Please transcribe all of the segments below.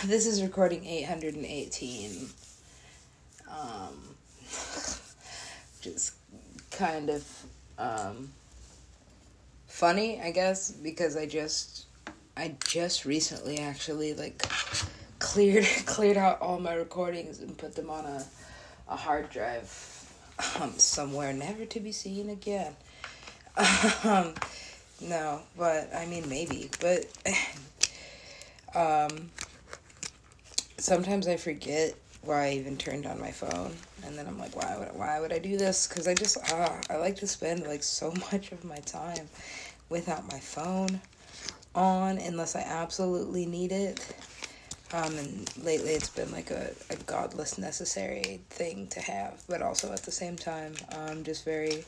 this is recording 818. Um, just kind of um, funny, I guess, because I just I just recently actually like cleared cleared out all my recordings and put them on a a hard drive um, somewhere never to be seen again. Um, no, but I mean maybe, but um, sometimes I forget why I even turned on my phone, and then I'm like, why would why would I do this? Because I just ah, I like to spend like so much of my time without my phone on unless I absolutely need it. Um, and lately it's been like a, a godless necessary thing to have, but also at the same time, um, just very,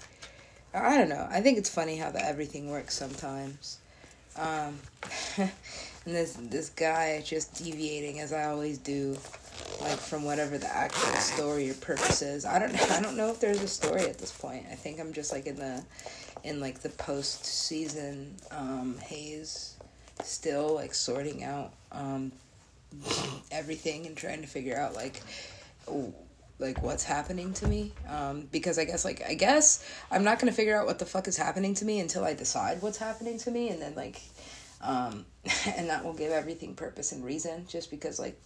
I don't know. I think it's funny how the everything works sometimes. Um, and this this guy just deviating as I always do, like from whatever the actual story or purpose is. I don't I don't know if there's a story at this point. I think I'm just like in the in like the post season um, haze, still like sorting out um, everything and trying to figure out like like what's happening to me um, because i guess like i guess i'm not gonna figure out what the fuck is happening to me until i decide what's happening to me and then like um, and that will give everything purpose and reason just because like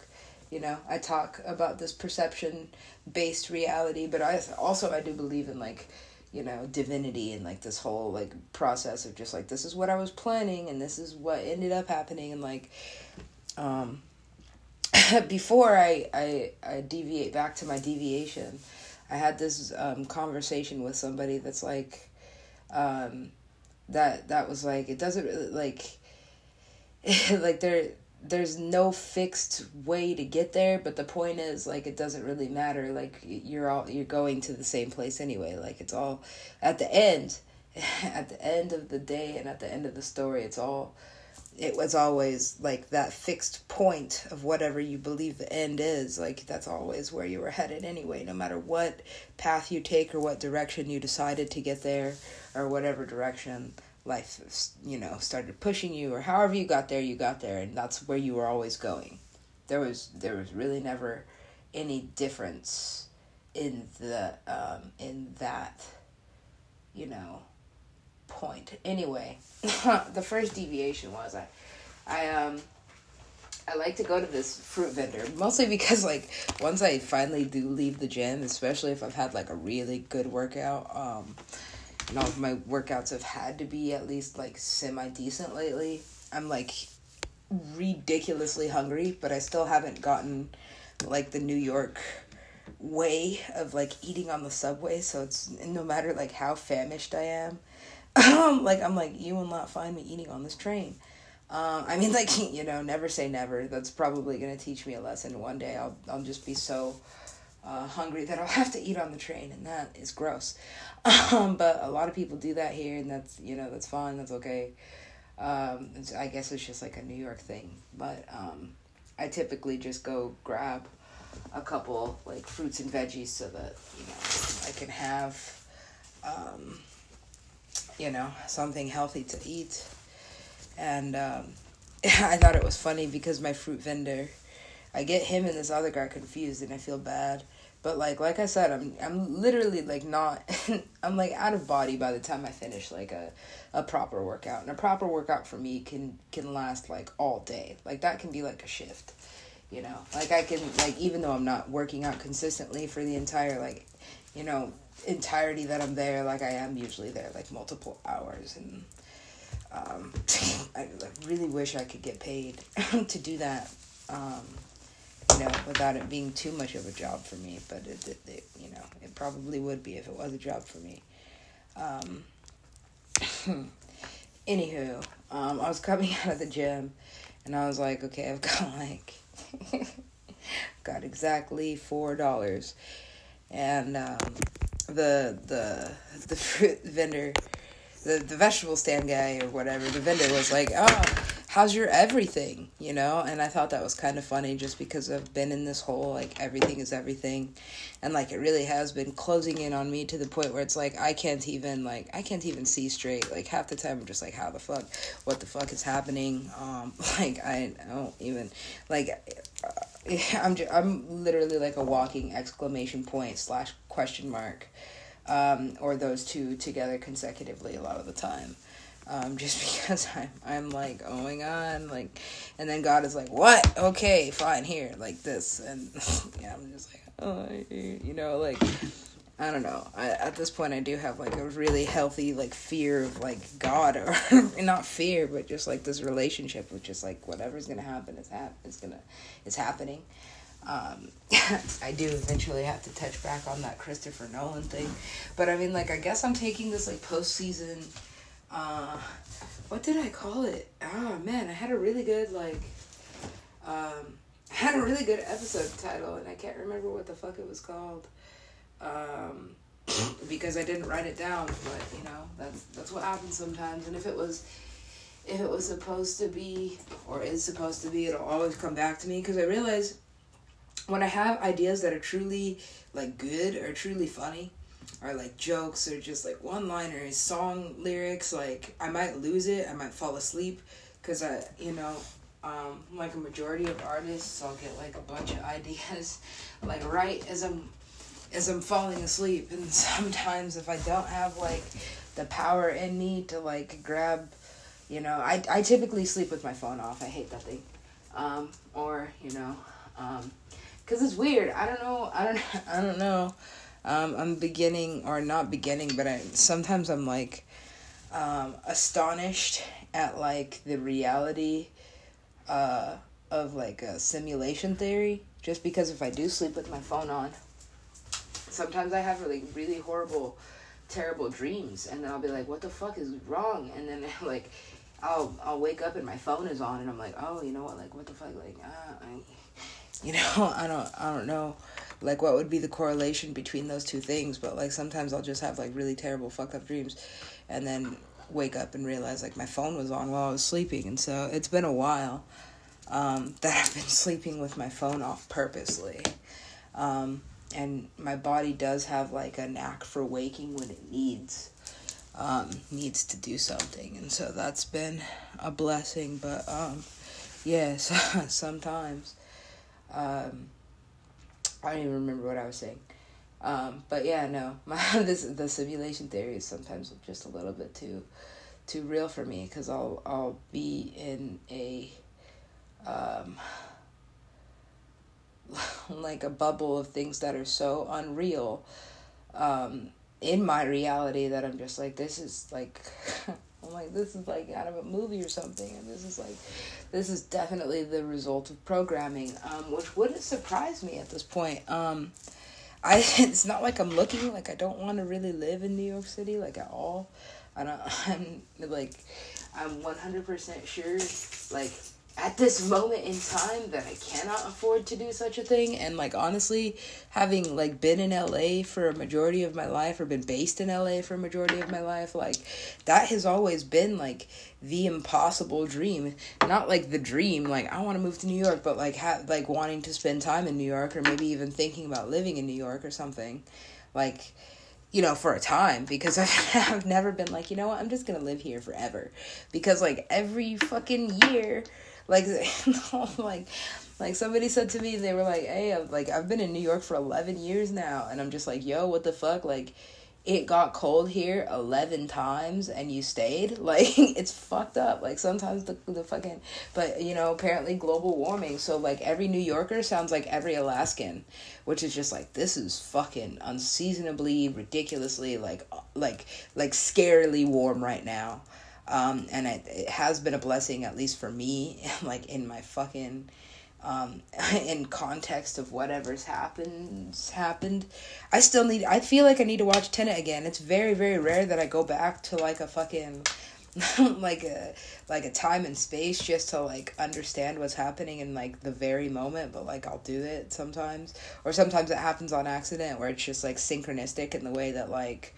you know i talk about this perception based reality but i also i do believe in like you know divinity and like this whole like process of just like this is what i was planning and this is what ended up happening and like um before I, I I deviate back to my deviation, I had this um, conversation with somebody that's like, um, that that was like it doesn't really like, like there there's no fixed way to get there, but the point is like it doesn't really matter. Like you're all you're going to the same place anyway. Like it's all at the end, at the end of the day and at the end of the story, it's all it was always like that fixed point of whatever you believe the end is like that's always where you were headed anyway no matter what path you take or what direction you decided to get there or whatever direction life you know started pushing you or however you got there you got there and that's where you were always going there was there was really never any difference in the um in that you know point. Anyway, the first deviation was I, I um, I like to go to this fruit vendor mostly because like once I finally do leave the gym, especially if I've had like a really good workout, um, and all of my workouts have had to be at least like semi decent lately. I'm like ridiculously hungry, but I still haven't gotten like the New York way of like eating on the subway so it's no matter like how famished i am um, like I'm like you will not find me eating on this train. Um, I mean, like you know, never say never. That's probably gonna teach me a lesson one day. I'll I'll just be so uh, hungry that I'll have to eat on the train, and that is gross. Um, but a lot of people do that here, and that's you know that's fine. That's okay. Um, I guess it's just like a New York thing. But um, I typically just go grab a couple like fruits and veggies so that you know I can have. Um, you know, something healthy to eat. And um, I thought it was funny because my fruit vendor, I get him and this other guy confused and I feel bad. But like like I said, I'm I'm literally like not I'm like out of body by the time I finish like a, a proper workout. And a proper workout for me can can last like all day. Like that can be like a shift. You know, like I can like even though I'm not working out consistently for the entire like, you know, entirety that I'm there, like I am usually there, like multiple hours, and um, I really wish I could get paid to do that, um, you know, without it being too much of a job for me. But it, it, it you know, it probably would be if it was a job for me. Um, anywho, um, I was coming out of the gym, and I was like, okay, I've got like, got exactly four dollars, and um, the the the fruit vendor, the the vegetable stand guy or whatever, the vendor was like, "Oh, how's your everything? you know? And i thought that was kind of funny just because i've been in this whole like everything is everything. And like it really has been closing in on me to the point where it's like i can't even like i can't even see straight. Like half the time i'm just like how the fuck? What the fuck is happening? Um like i, don't even like i'm just, i'm literally like a walking exclamation point slash question mark um or those two together consecutively a lot of the time um, just because I'm, I'm like, oh my god, like, and then God is like, what? Okay, fine, here, like this, and yeah, I'm just like, oh, you know, like, I don't know. I, at this point, I do have like a really healthy like fear of like God, or not fear, but just like this relationship with just like whatever's gonna happen is hap- is gonna is happening. Um, I do eventually have to touch back on that Christopher Nolan thing, but I mean, like, I guess I'm taking this like postseason uh, what did I call it? Oh man, I had a really good like, um, I had a really good episode title, and I can't remember what the fuck it was called, um, because I didn't write it down. But you know, that's that's what happens sometimes. And if it was, if it was supposed to be or is supposed to be, it'll always come back to me because I realize when I have ideas that are truly like good or truly funny are like jokes or just like one liners, song lyrics. Like I might lose it, I might fall asleep because I, you know, um, like a majority of artists, I'll get like a bunch of ideas, like right as I'm as I'm falling asleep. And sometimes if I don't have like the power in me to like grab, you know, I I typically sleep with my phone off. I hate that thing, um, or you know, um, cause it's weird. I don't know. I don't. I don't know um, I'm beginning, or not beginning, but I sometimes I'm like um, astonished at like the reality uh, of like a simulation theory. Just because if I do sleep with my phone on, sometimes I have really really horrible, terrible dreams, and then I'll be like, "What the fuck is wrong?" And then like. I'll I'll wake up and my phone is on and I'm like, oh, you know what? Like, what the fuck? Like, uh, I, you know, I don't I don't know like what would be the correlation between those two things? But like sometimes i'll just have like really terrible fucked up dreams and then wake up and realize like my phone was on while i was sleeping. And so it's been a while um, that i've been sleeping with my phone off purposely. Um, and my body does have like a knack for waking when it needs um, needs to do something. And so that's been a blessing. But um, yeah sometimes um, I don't even remember what I was saying. Um, but yeah, no, my this the simulation theory is sometimes just a little bit too too real for me because I'll I'll be in a um, like a bubble of things that are so unreal um, in my reality that I'm just like this is like I'm like this is like out of a movie or something and this is like this is definitely the result of programming, um, which wouldn't surprise me at this point. Um, I it's not like I'm looking like I don't want to really live in New York City like at all. I don't. I'm like I'm one hundred percent sure like at this moment in time that I cannot afford to do such a thing. And like honestly, having like been in LA for a majority of my life or been based in LA for a majority of my life, like that has always been like the impossible dream. Not like the dream, like I want to move to New York, but like ha- like wanting to spend time in New York or maybe even thinking about living in New York or something. Like you know, for a time because I've, I've never been like, you know what, I'm just gonna live here forever. Because like every fucking year like, like, like somebody said to me, they were like, "Hey, I'm, like I've been in New York for eleven years now," and I'm just like, "Yo, what the fuck?" Like, it got cold here 11 times and you stayed? Like it's fucked up. Like sometimes the, the fucking but you know apparently global warming so like every new yorker sounds like every alaskan which is just like this is fucking unseasonably ridiculously like like like scarily warm right now um, and it, it, has been a blessing, at least for me, like in my fucking, um, in context of whatever's happened, happened. I still need, I feel like I need to watch Tenet again. It's very, very rare that I go back to like a fucking, like a like a time and space just to like understand what's happening in like the very moment but like I'll do it sometimes or sometimes it happens on accident where it's just like synchronistic in the way that like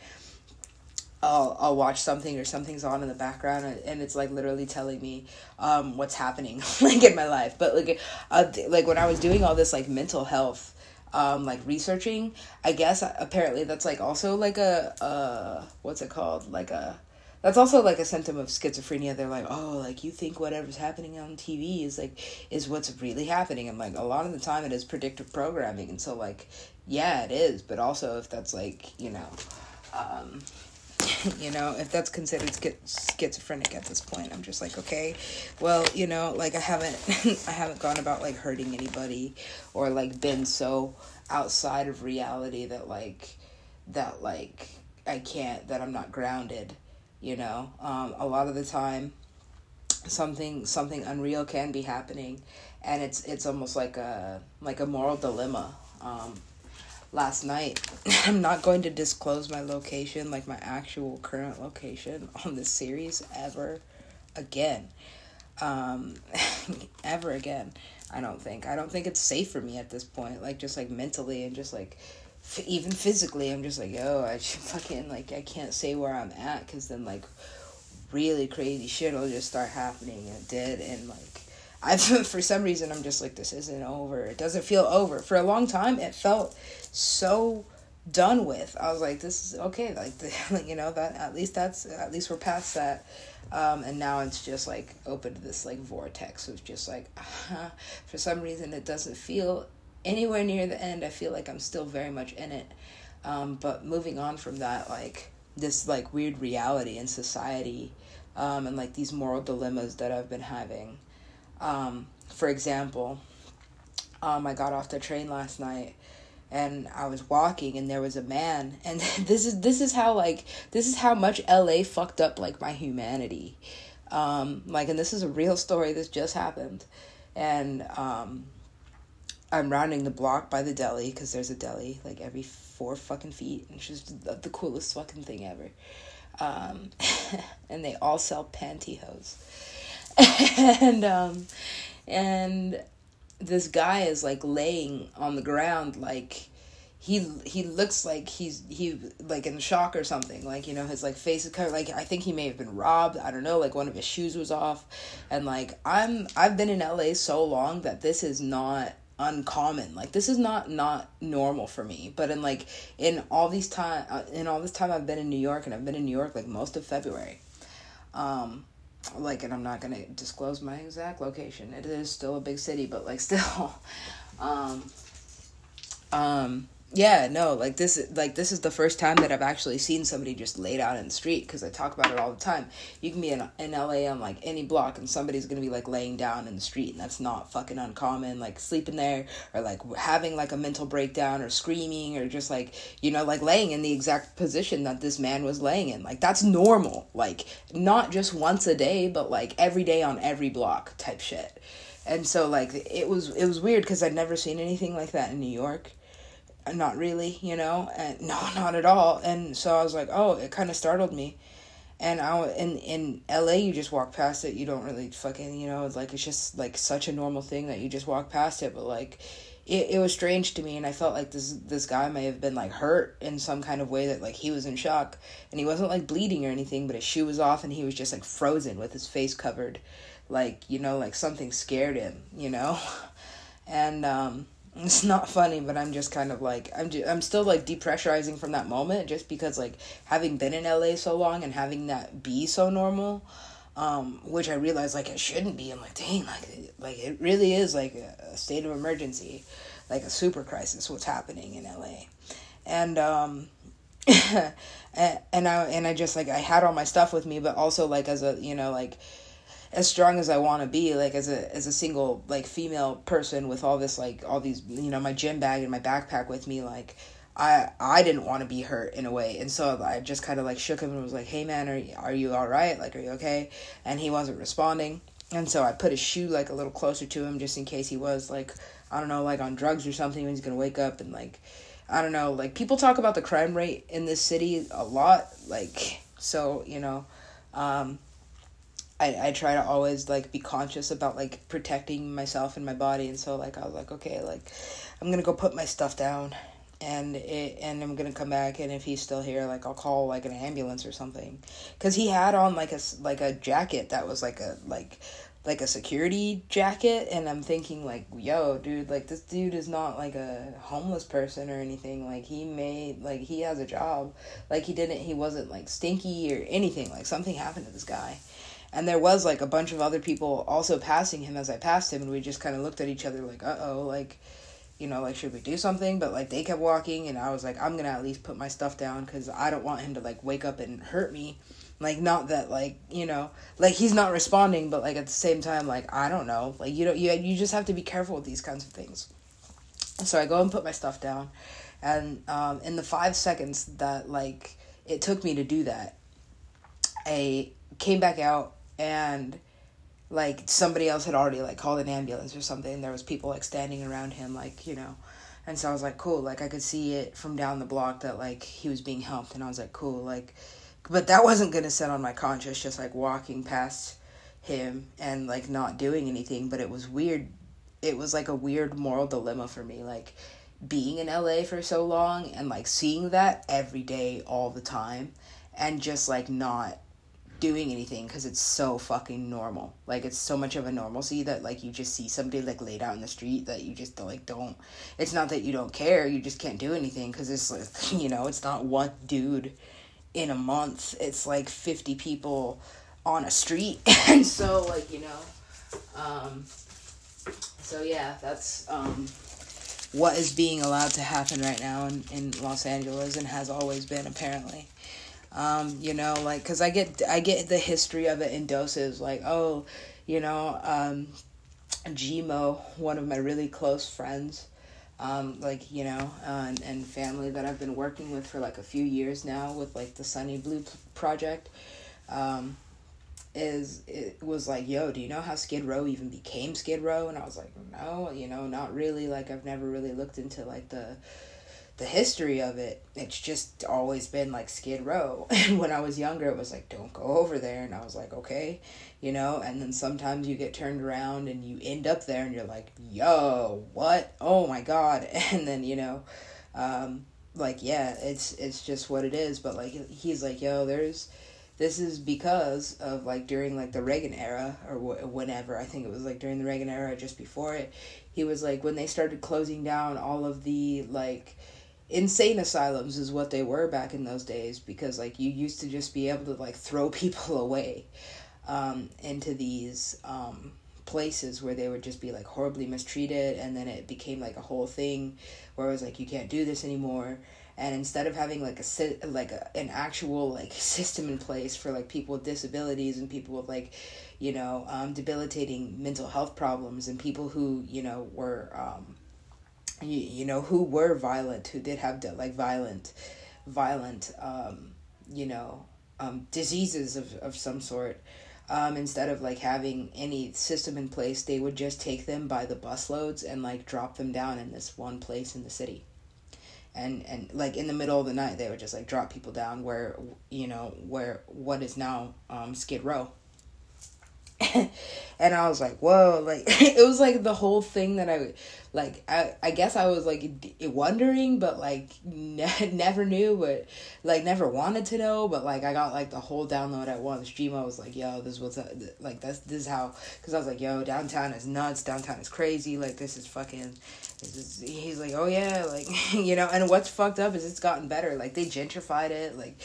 I'll I'll watch something or something's on in the background and, it's like literally telling me um what's happening like in my life. But like uh, like when I was doing all this like mental health um like researching, I guess apparently that's like also like a uh what's it called? Like a that's also like a symptom of schizophrenia. They're like, oh, like you think whatever's happening on TV is like is what's really happening, and like a lot of the time it is predictive programming, and so like yeah, it is, but also if that's like you know, um, you know, if that's considered schizophrenic at this point, I'm just like, okay, well, you know, like I haven't, I haven't gone about like hurting anybody or like been so outside of reality that like, that like I can't, that I'm not grounded, you know. Um, a lot of the time, something something unreal can be happening, and it's it's almost like a like a moral dilemma. Um, last night. I'm not going to disclose my location, like my actual current location on this series ever again. Um, ever again. I don't think. I don't think it's safe for me at this point. Like, just like mentally and just like f- even physically, I'm just like, oh, I fucking, like, I can't say where I'm at because then, like, really crazy shit will just start happening. And it did. And, like, I for some reason I'm just like this isn't over. It doesn't feel over. For a long time it felt so done with. I was like this is okay like the, you know that at least that's at least we're past that. Um, and now it's just like open to this like vortex of just like uh, for some reason it doesn't feel anywhere near the end. I feel like I'm still very much in it. Um, but moving on from that like this like weird reality in society um, and like these moral dilemmas that I've been having um, for example, um, I got off the train last night and I was walking and there was a man and this is this is how like this is how much LA fucked up like my humanity. Um, like and this is a real story this just happened. And um, I'm rounding the block by the deli because there's a deli like every four fucking feet and the, the coolest fucking thing ever. Um, and they all sell pantyhose. and um and this guy is like laying on the ground like he he looks like he's he like in shock or something like you know his like face is covered like i think he may have been robbed i don't know like one of his shoes was off and like i'm i've been in la so long that this is not uncommon like this is not not normal for me but in like in all these time uh, in all this time i've been in new york and i've been in new york like most of february um like and i'm not going to disclose my exact location. It is still a big city but like still um um yeah no like this is like this is the first time that i've actually seen somebody just laid out in the street because i talk about it all the time. You can be in, in la on like any block and somebody's gonna be like laying down in the street and that's not fucking uncommon like sleeping there or like having like a mental breakdown or screaming or just like you know like laying in the exact position that this man was laying in. Like that's normal. Like not just once a day but like every day on every block type shit. And so like it was it was weird because i'd never seen anything like that in new york not really, you know, and no, not at all. And so I was like, oh, it kind of startled me. And I in in LA, you just walk past it. You don't really fucking, you know, like it's just like such a normal thing that you just walk past it. But like, it it was strange to me, and I felt like this this guy may have been like hurt in some kind of way that like he was in shock, and he wasn't like bleeding or anything, but his shoe was off, and he was just like frozen with his face covered, like you know, like something scared him, you know, and um it's not funny but i'm just kind of like i'm i'm still like depressurizing from that moment just because like having been in la so long and having that be so normal um which i realize like it shouldn't be. I'm like dang like like it really is like a, state of emergency like a super crisis what's happening in la and um and i and i just like i had all my stuff with me but also like as a you know like as strong as I want to be, like as a as a single like female person with all this like all these you know my gym bag and my backpack with me, like I I didn't want to be hurt in a way, and so I just kind of like shook him and was like, "Hey man, are you, are you all right? Like, are you okay?" And he wasn't responding, and so I put his shoe like a little closer to him just in case he was like I don't know like on drugs or something he's gonna wake up and like I don't know like people talk about the crime rate in this city a lot, like so you know. Um, I, I try to always like be conscious about like protecting myself and my body. And so like I was like okay like I'm gonna go put my stuff down. And it and I'm gonna come back. And if he's still here like I'll call like an ambulance or something. Because he had on like a like a jacket that was like a like like a security jacket. And I'm thinking like yo dude like this dude is not like a homeless person or anything. Like he made like he has a job. Like he didn't he wasn't like stinky or anything. Like something happened to this guy and there was like a bunch of other people also passing him as I passed him and we just kind of looked at each other like uh-oh like you know, like, should we do something? But, like, they kept walking, and I was like, I'm gonna at least put my stuff down because I don't want him to, like, wake up and hurt me. Like, not that, like, you know, like, he's not responding, but, like, at the same time, like, I don't know. Like, you don't, you, you just have to be careful with these kinds of things. So I go and put my stuff down, and um, in the five seconds that, like, it took me to do that, I came back out and like somebody else had already like called an ambulance or something. There was people like standing around him, like you know, and so I was like, cool. Like I could see it from down the block that like he was being helped, and I was like, cool. Like, but that wasn't gonna set on my conscience. Just like walking past him and like not doing anything, but it was weird. It was like a weird moral dilemma for me, like being in LA for so long and like seeing that every day all the time and just like not doing anything because it's so fucking normal. Like it's so much of a normalcy that like you just see somebody like laid out in the street that you just like don't. It's not that you don't care, you just can't do anything because it's like you know it's not one dude in a month. It's like fifty people on a street, and so like you know, um, so yeah, that's um what is being allowed to happen right now in, in Los Angeles and has always been apparently. Um, you know, like because I get I get the history of it in doses. Like, oh, you know, um, Gmo, one of my really close friends, um, like you know, uh, and, and family that I've been working with for like a few years now with like the Sunny Blue project. Um, is it was like, yo, do you know how Skid Row even became Skid Row? And I was like, no, you know, not really. Like I've never really looked into like the the history of it, it's just always been like Skid Row. And when I was younger, it was like, don't go over there. And I was like, okay, you know. And then sometimes you get turned around and you end up there and you're like, yo, what? Oh my God. And then, you know, um, like, yeah, it's, it's just what it is. But like, he's like, yo, there's, this is because of like during like the Reagan era or wh- whenever I think it was like during the Reagan era just before it he was like when they started closing down all of the like insane asylums is what they were back in those days because like you used to just be able to like throw people away um, into these um, places where they would just be like horribly mistreated and then it became like a whole thing where it was like you can't do this anymore. And instead of having like a like a, an actual like system in place for like people with disabilities and people with like you know um, debilitating mental health problems and people who you know were um, you, you know who were violent who did have like violent violent um you know um diseases of of some sort um instead of like having any system in place they would just take them by the busloads and like drop them down in this one place in the city. And and like in the middle of the night they would just like drop people down where you know where what is now um skid row and I was like, whoa, like it was like the whole thing that I like I I guess I was like wondering but like ne- never knew but like never wanted to know but like I got like the whole download at once. Gmo was like, yo, this was like that's this is how cuz I was like, yo, downtown is nuts, downtown is crazy, like this is fucking this is, he's like, "Oh yeah, like you know, and what's fucked up is it's gotten better. Like they gentrified it. Like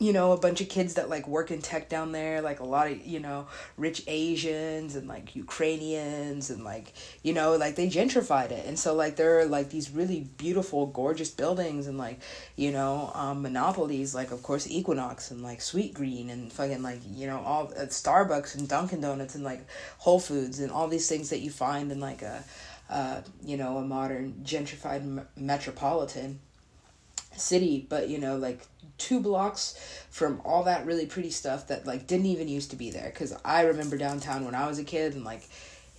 you know, a bunch of kids that like work in tech down there, like a lot of, you know, rich Asians and like Ukrainians and like, you know, like they gentrified it. And so like there are like these really beautiful, gorgeous buildings and like, you know, um, monopolies, like of course Equinox and like Sweetgreen and fucking like, you know, all uh, Starbucks and Dunkin' Donuts and like Whole Foods and all these things that you find in like a, uh, you know, a modern gentrified m- metropolitan city, but you know, like two blocks from all that really pretty stuff that like didn't even used to be there. Because I remember downtown when I was a kid, and like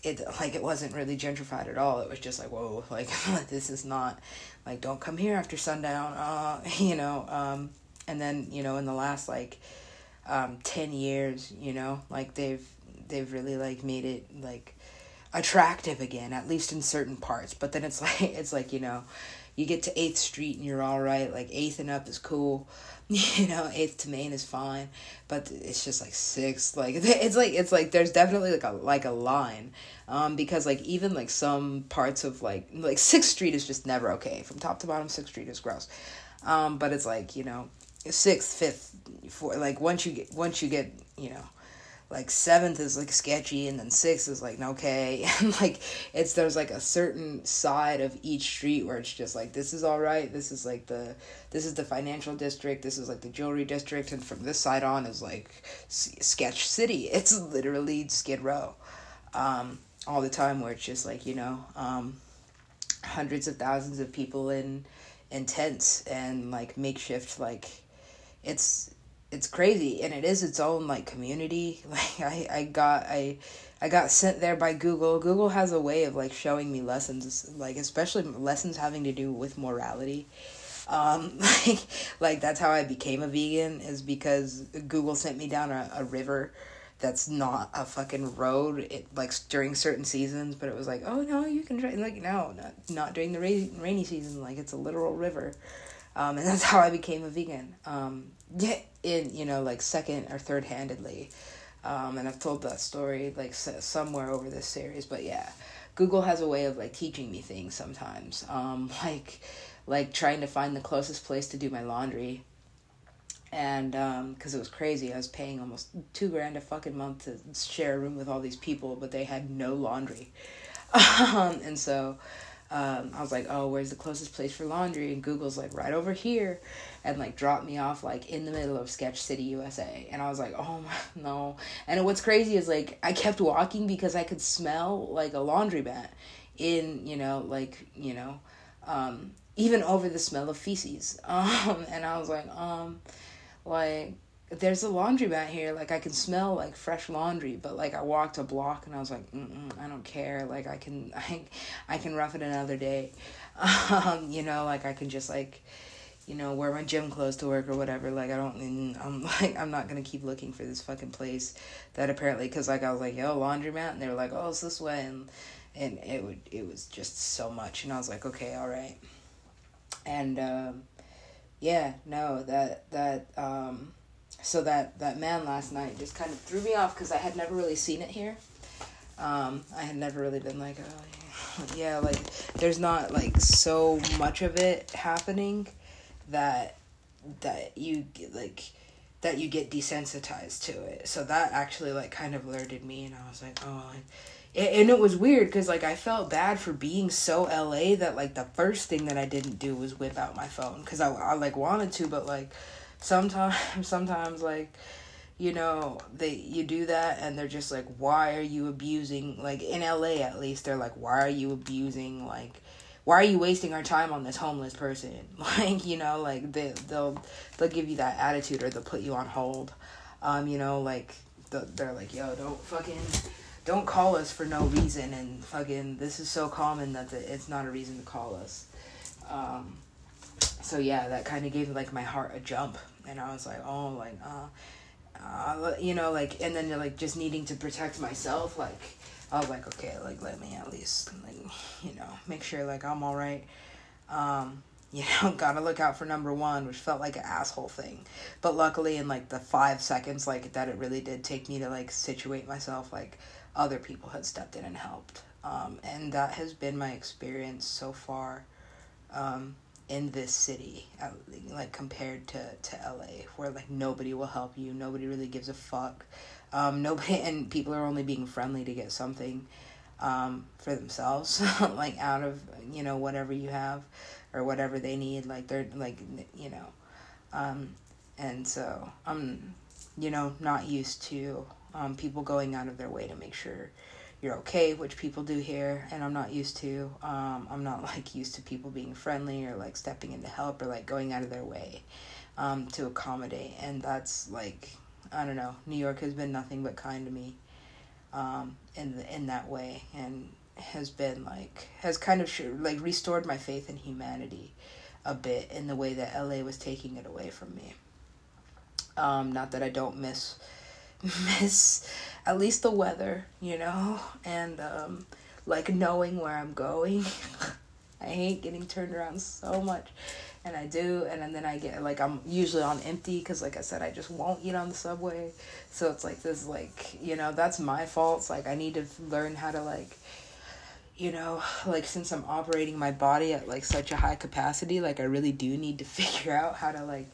it like it wasn't really gentrified at all. It was just like whoa, like this is not like don't come here after sundown. Uh, you know, um, and then you know in the last like um, ten years, you know, like they've they've really like made it like attractive again at least in certain parts but then it's like it's like you know you get to 8th Street and you're all right. Like 8th and up is cool. You know, 8th to Main is fine, but it's just like 6th. Like it's like it's like there's definitely like a like a line. Um because like even like some parts of like like 6th Street is just never okay. From top to bottom 6th Street is gross. Um but it's like, you know, 6th, 5th, for like once you get once you get, you know, like seventh is like sketchy and then sixth is like okay and like it's there's like a certain side of each street where it's just like this is all right this is like the this is the financial district this is like the jewelry district and from this side on is like sketch city. It's literally skid row um, all the time where it's just like you know um, hundreds of thousands of people in in tents and like makeshift like it's it's crazy and it is its own like community. Like i i got i i got sent there by google. Google has a way of like showing me lessons like especially lessons having to do with morality. Um like like that's how i became a vegan is because google sent me down a, a river that's not a fucking road. It like during certain seasons but it was like oh no you can try like no not, not during the rainy, rainy season like it's a literal river. Um, and that's how I became a vegan. Um, yeah, in you know like second or third handedly, um, and I've told that story like somewhere over this series. But yeah, Google has a way of like teaching me things sometimes. Um, like like trying to find the closest place to do my laundry. And because um, it was crazy, I was paying almost two grand a fucking month to share a room with all these people, but they had no laundry. Um, and so um, I was like, oh, where's the closest place for laundry? And Google's like right over here, and like dropped me off like in the middle of Sketch City, USA. And I was like, oh my, no. And what's crazy is like I kept walking because I could smell like a laundromat in you know like you know um, even over the smell of feces. Um, and I was like, um, like there's a laundromat here. Like I can smell like fresh laundry, but like I walked a block and I was like, I don't care. Like I can, I, I can rough it another day. Um, you know, like I can just like, you know, wear my gym clothes to work or whatever. Like I don't, I'm like, I'm not gonna keep looking for this fucking place that apparently, cause like I was like, yo, laundromat, and they were like, oh, it's this way, and and it would, it was just so much, and I was like, okay, all right, and um, yeah, no, that that um so that that man last night just kind of threw me off because I had never really seen it here. Um, I had never really been like, oh yeah, like there's not like so much of it happening that that you like that you get desensitized to it. So that actually like kind of alerted me, and I was like, oh. And it was weird because like I felt bad for being so LA that like the first thing that I didn't do was whip out my phone because I, I like wanted to, but like sometimes sometimes like you know they you do that and they're just like why are you abusing like in LA at least they're like why are you abusing like why are you wasting our time on this homeless person? Like you know like they they'll they'll give you that attitude or they'll put you on hold. Um you know like they're like yo don't fucking don't call us for no reason. And fucking this is so common that it's not a reason to call us. Um so yeah, that kind of gave like my heart a jump, and I was like, oh, like, uh, uh, you know, like, and then like just needing to protect myself, like, I was like, okay, like let me at least, like, you know, make sure like I'm all right. Um, you know, gotta look out for number one, which felt like an asshole thing. But luckily, in like the five seconds, like that, it really did take me to like situate myself. Like other people had stepped in and helped, um, and that has been my experience so far. Um, in this city, like compared to, to LA, where like nobody will help you, nobody really gives a fuck. Um, nobody and people are only being friendly to get something um, for themselves, like out of you know whatever you have or whatever they need. Like they're like you know, um, and so I'm you know not used to um, people going out of their way to make sure you're okay, which people do here, and I'm not used to. Um, I'm not like used to people being friendly or like stepping in to help or like going out of their way um, to accommodate, and that's like I don't know. New York has been nothing but kind to me um, in the, in that way, and has been like has kind of like restored my faith in humanity a bit in the way that LA was taking it away from me. Um, not that I don't miss miss at least the weather, you know, and um, like knowing where I'm going. I hate getting turned around so much. And I do, and then I get like I'm usually on empty because, like I said, I just won't eat on the subway. So it's like this, like you know, that's my fault. Like I need to learn how to like you know, like since I'm operating my body at like such a high capacity, like I really do need to figure out how to like,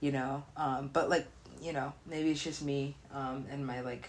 you know, um, but like, you know, maybe it's just me, um, and my like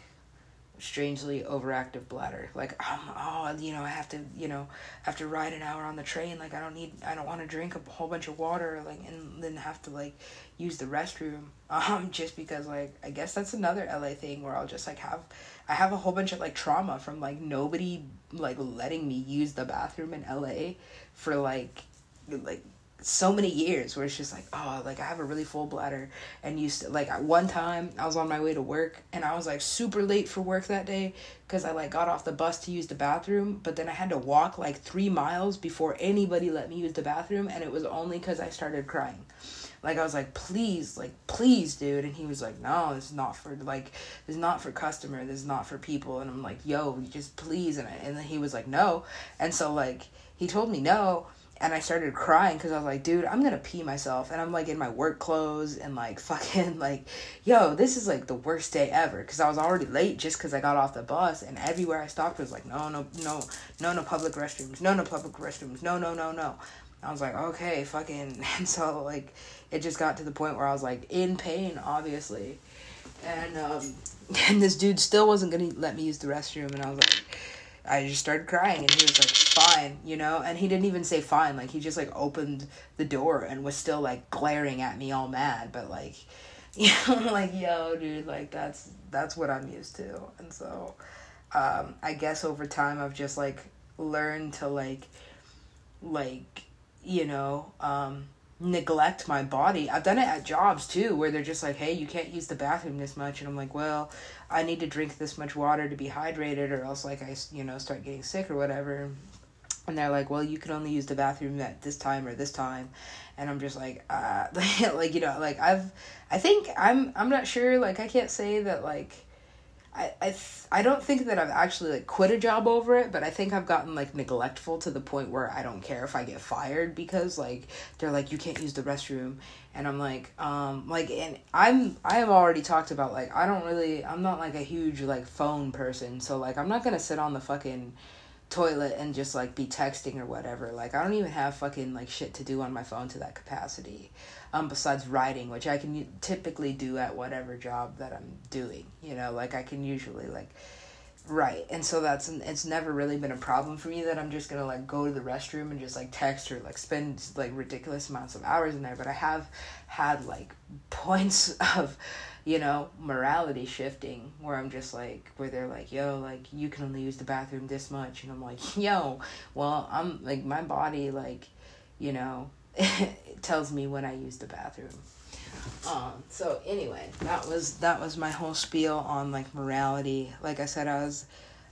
strangely overactive bladder. Like, um, oh, you know, I have to, you know, have to ride an hour on the train. Like, I don't need, I don't want to drink a whole bunch of water, like, and then have to like use the restroom. Um, just because like I guess that's another LA thing where I'll just like have, I have a whole bunch of like trauma from like nobody like letting me use the bathroom in LA for like, like so many years where it's just like oh like i have a really full bladder and used to like one time i was on my way to work and i was like super late for work that day because i like got off the bus to use the bathroom but then i had to walk like three miles before anybody let me use the bathroom and it was only because i started crying. Like i was like please like please dude. And he was like no this is not for like this is not for customer this is not for people. And i'm like yo just please. And, I, and then he was like no. And so like he told me no and I started crying because I was like, dude, I'm gonna pee myself, and I'm like in my work clothes and like fucking like, yo, this is like the worst day ever because I was already late just because I got off the bus, and everywhere I stopped was like, no, no, no, no, no public restrooms, no, no public restrooms, no, no, no, no. I was like, okay, fucking, and so like, it just got to the point where I was like in pain, obviously, and um, and this dude still wasn't gonna let me use the restroom, and I was like I just started crying and he was like, fine, you know? And he didn't even say fine. Like, he just, like, opened the door and was still, like, glaring at me all mad. But, like, you know, like, yo, dude, like, that's, that's what I'm used to. And so, um, I guess over time I've just, like, learned to, like, like, you know, um, neglect my body. I've done it at jobs too, where they're just like, hey, you can't use the bathroom this much. And I'm like, well, I need to drink this much water to be hydrated, or else, like, I, you know, start getting sick or whatever. And they're like, well, you can only use the bathroom at this time or this time. And I'm just like, uh, like, you know, like, I've, I think I'm, I'm not sure, like, I can't say that, like, I I, I don't think that I've actually like quit a job over it, but I think I've gotten like neglectful to the point where I don't care if I get fired because like they're like you can't use the restroom. And I'm like um like and I'm I have already talked about like I don't really I'm not like a huge like phone person, so like I'm not going to sit on the fucking toilet and just like be texting or whatever. Like I don't even have fucking like shit to do on my phone to that capacity um, besides writing, which I can typically do at whatever job that I'm doing. You know, like I can usually like write, and so that's it's never really been a problem for me that I'm just gonna like go to the restroom and just like text or like spend like ridiculous amounts of hours in there. But I have had like points of you know, morality shifting where I'm just like, where they're like, yo, like, you can only use the bathroom this much. And I'm like, yo, well, I'm like, my body, like, you know, it tells me when I use the bathroom. Um, so anyway, that was that was my whole spiel on like morality. Like I said, I was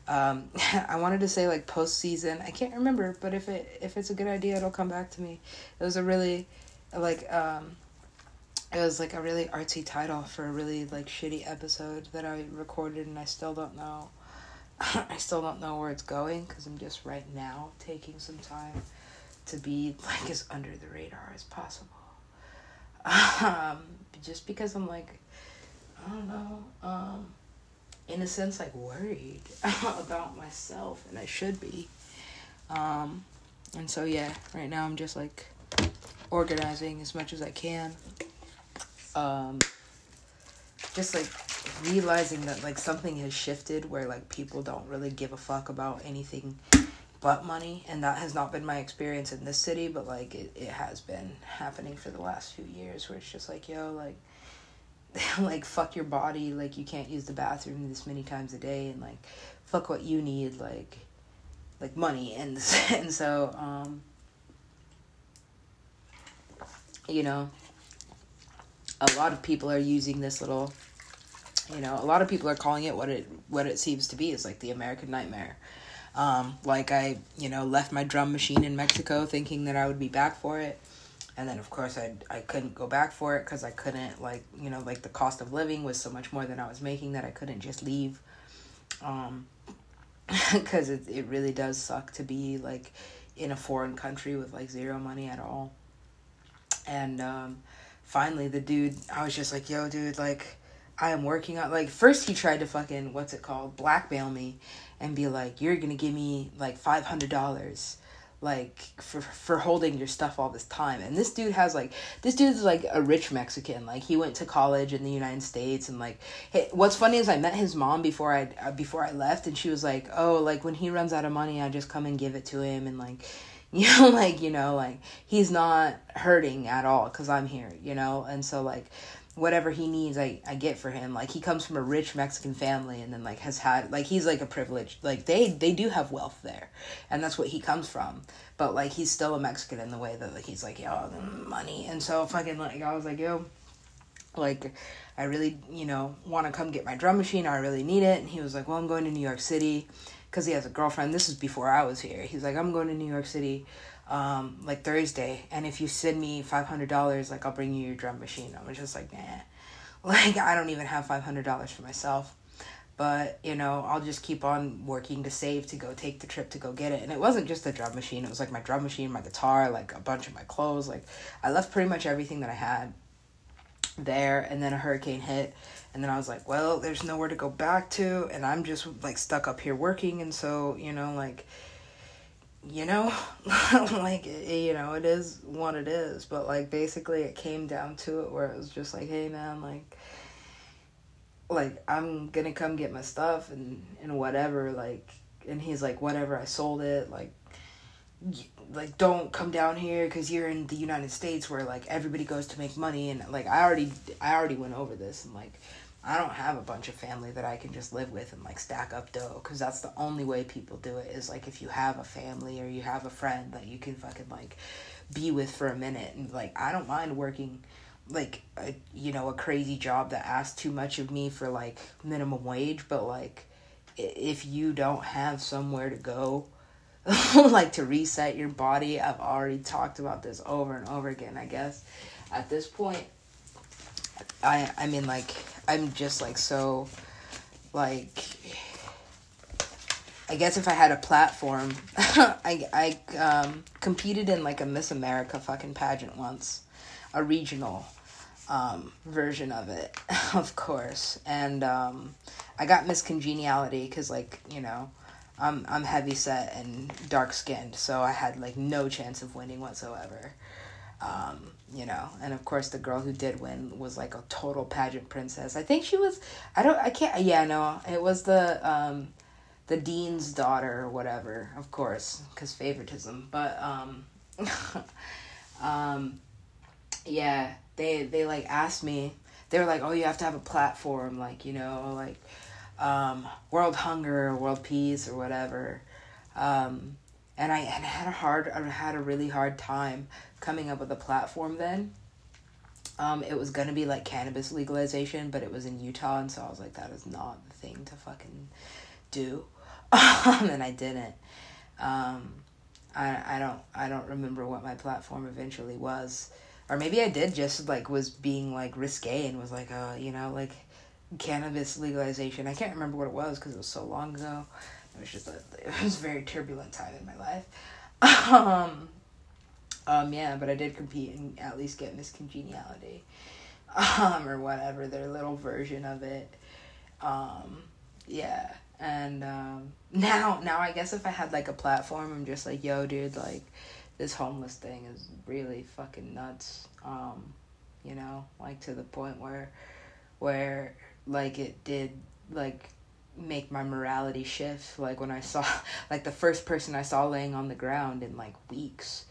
um, I wanted to say like postseason. I can't remember, but if it if it's a good idea, it'll come back to me. It was a really like um, it was like a really artsy title for a really like shitty episode that I recorded, and I still don't know. I still don't know where it's going because I'm just right now taking some time to be like as under the radar as possible. Um, just because I'm like, I don't know, um, in a sense, like worried about myself, and I should be. Um, and so, yeah, right now I'm just like organizing as much as I can. Um, just like realizing that like something has shifted where like people don't really give a fuck about anything but money and that has not been my experience in this city but like it, it has been happening for the last few years where it's just like yo like like fuck your body like you can't use the bathroom this many times a day and like fuck what you need like like money. And and so um you know a lot of people are using this little you know a lot of people are calling it what it what it seems to be is like the american nightmare um, like I, you know, left my drum machine in Mexico thinking that I would be back for it. And then of course I I couldn't go back for it cuz I couldn't like, you know, like the cost of living was so much more than I was making that I couldn't just leave. Um cuz it it really does suck to be like in a foreign country with like zero money at all. And um, finally, the dude, I was just like, yo, dude, like, I am working on, like, first he tried to fucking, what's it called, blackmail me and be like, you're gonna give me like $500 like for for holding your stuff all this time. And this dude has like this dude's like a rich mexican. Like he went to college in the united states and like hey, what's funny is i met his mom before i uh, before i left and she was like oh like when he runs out of money i just come and give it to him. And like you know like you know like he's not hurting at all because i'm here you know? And so like whatever he needs I, I get for him. Like he comes from a rich mexican family and then like has had like he's like a privileged like they they do have wealth there and that's what he comes from. But like he's still a mexican in the way that like he's like yo money. And so fucking like i was like yo like i really you know want to come get my drum machine i really need it. And he was like well i'm going to new york city because he has a girlfriend. This is before i was here. He's like i'm going to new york city um, like Thursday, and if you send me five hundred dollars, like I'll bring you your drum machine. I was just like, nah, like I don't even have five hundred dollars for myself. But you know, I'll just keep on working to save to go take the trip to go get it. And it wasn't just the drum machine; it was like my drum machine, my guitar, like a bunch of my clothes. Like I left pretty much everything that I had there, and then a hurricane hit. And then I was like, well, there's nowhere to go back to, and I'm just like stuck up here working. And so, you know, like you know like you know it is what it is. But like basically it came down to it where it was just like hey man like like i'm gonna come get my stuff and and whatever like and he's like whatever i sold it like like don't come down here because you're in the united states where like everybody goes to make money and like i already i already went over this and like I don't have a bunch of family that I can just live with and like stack up dough because that's the only way people do it is like if you have a family or you have a friend that you can fucking like be with for a minute. And like I don't mind working like a you know a crazy job that asks too much of me for like minimum wage but like if you don't have somewhere to go like to reset your body I've already talked about this over and over again I guess. At this point I I mean like I'm just like so like I guess if I had a platform, I I um, competed in like a Miss America fucking pageant once, a regional um, version of it, of course, and um, I got Miss Congeniality because like you know, I'm I'm heavy set and dark skinned, so I had like no chance of winning whatsoever. Um, you know and of course the girl who did win was like a total pageant princess. I think she was i don't i can't yeah no it was the um the dean's daughter or whatever of course because favoritism but um um yeah they they like asked me they were like oh you have to have a platform like you know like um world hunger or world peace or whatever. Um and I, and I had a hard I had a really hard time coming up with a platform then. Um, it was gonna be like cannabis legalization, but it was in Utah, and so I was like, that is not the thing to fucking do, um, and I didn't. Um, I I don't I don't remember what my platform eventually was, or maybe I did just like was being like risque and was like, uh, you know, like cannabis legalization. I can't remember what it was because it was so long ago. It was just a it was a very turbulent time in my life. um, um, yeah, but I did compete and at least get Miss Congeniality, um, or whatever their little version of it. Um, yeah, and um, now now I guess if I had like a platform, I'm just like, yo, dude, like this homeless thing is really fucking nuts. Um, you know, like to the point where where like it did like make my morality shift like when i saw like the first person i saw laying on the ground in like weeks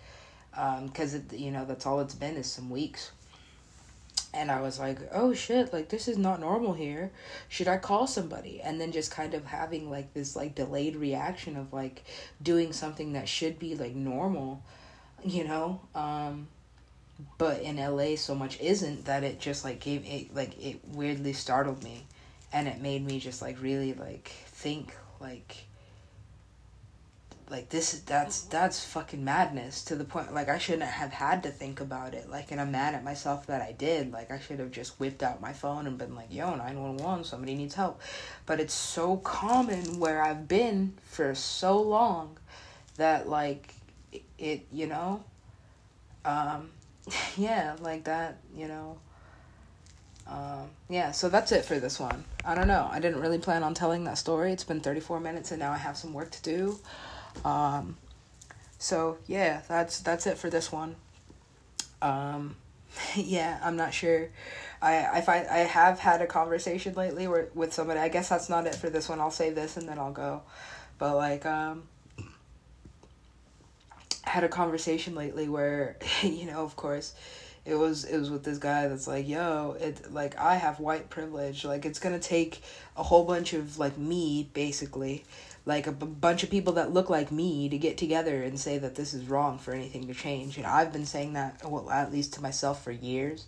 because um, you know that's all it's been is some weeks. And i was like oh shit like this is not normal here. Should i call somebody? And then just kind of having like this like delayed reaction of like doing something that should be like normal you know? Um but in la so much isn't that it just like gave it like it weirdly startled me. And it made me just like really like think like like this that's that's fucking madness to the point like I shouldn't have had to think about it like and I'm mad at myself that I did like I should have just whipped out my phone and been like yo 911 somebody needs help but it's so common where I've been for so long that like it, you know um yeah like that you know um, yeah, so that's it for this one. I don't know. I didn't really plan on telling that story. It's been 34 minutes and now I have some work to do. Um, so yeah, that's that's it for this one. Um, yeah, I'm not sure. I I find I have had a conversation lately where, with somebody. I guess that's not it for this one. I'll say this and then I'll go. But like um had a conversation lately where you know, of course, it was it was with this guy that's like, "Yo, it like I have white privilege. Like it's to take a whole bunch of like me basically like a b- bunch of people that look like me to get together and say that this is wrong for anything to change. And I've been saying that, well, at least to myself for years,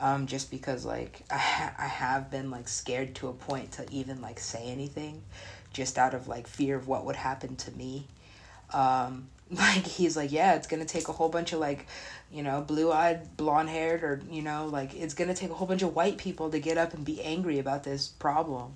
um, just because like I, ha- I have been like scared to a point to even like say anything, just out of like fear of what would happen to me. Um, like he's like, yeah, it's gonna take a whole bunch of like, you know, blue eyed, blonde haired, or you know, like it's gonna take a whole bunch of white people to get up and be angry about this problem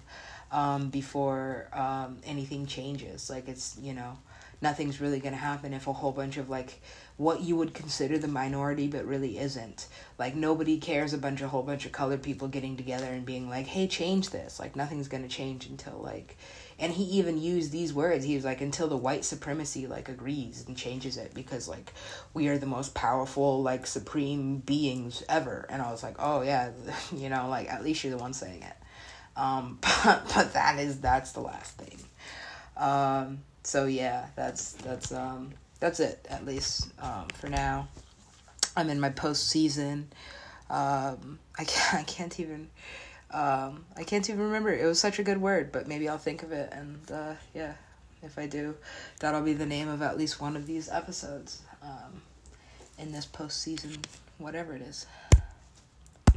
um, before um, anything changes. Like it's you know nothing's really gonna happen if a whole bunch of like what you would consider the minority but really isn't. Like nobody cares a bunch of whole bunch of colored people getting together and being like, "Hey, change this." Like nothing's going to change until like and he even used these words. He was like until the white supremacy like agrees and changes it because like we are the most powerful like supreme beings ever. And I was like, "Oh yeah, you know, like at least you're the one saying it." Um, but but that is that's the last thing. Um, so yeah, that's that's um that's it at least um for now. I'm in my postseason. Um, I can't I can't even um I can't even remember. It was such a good word, but maybe I'll think of it and uh, yeah, if I do, that'll be the name of at least one of these episodes um in this postseason, whatever it is.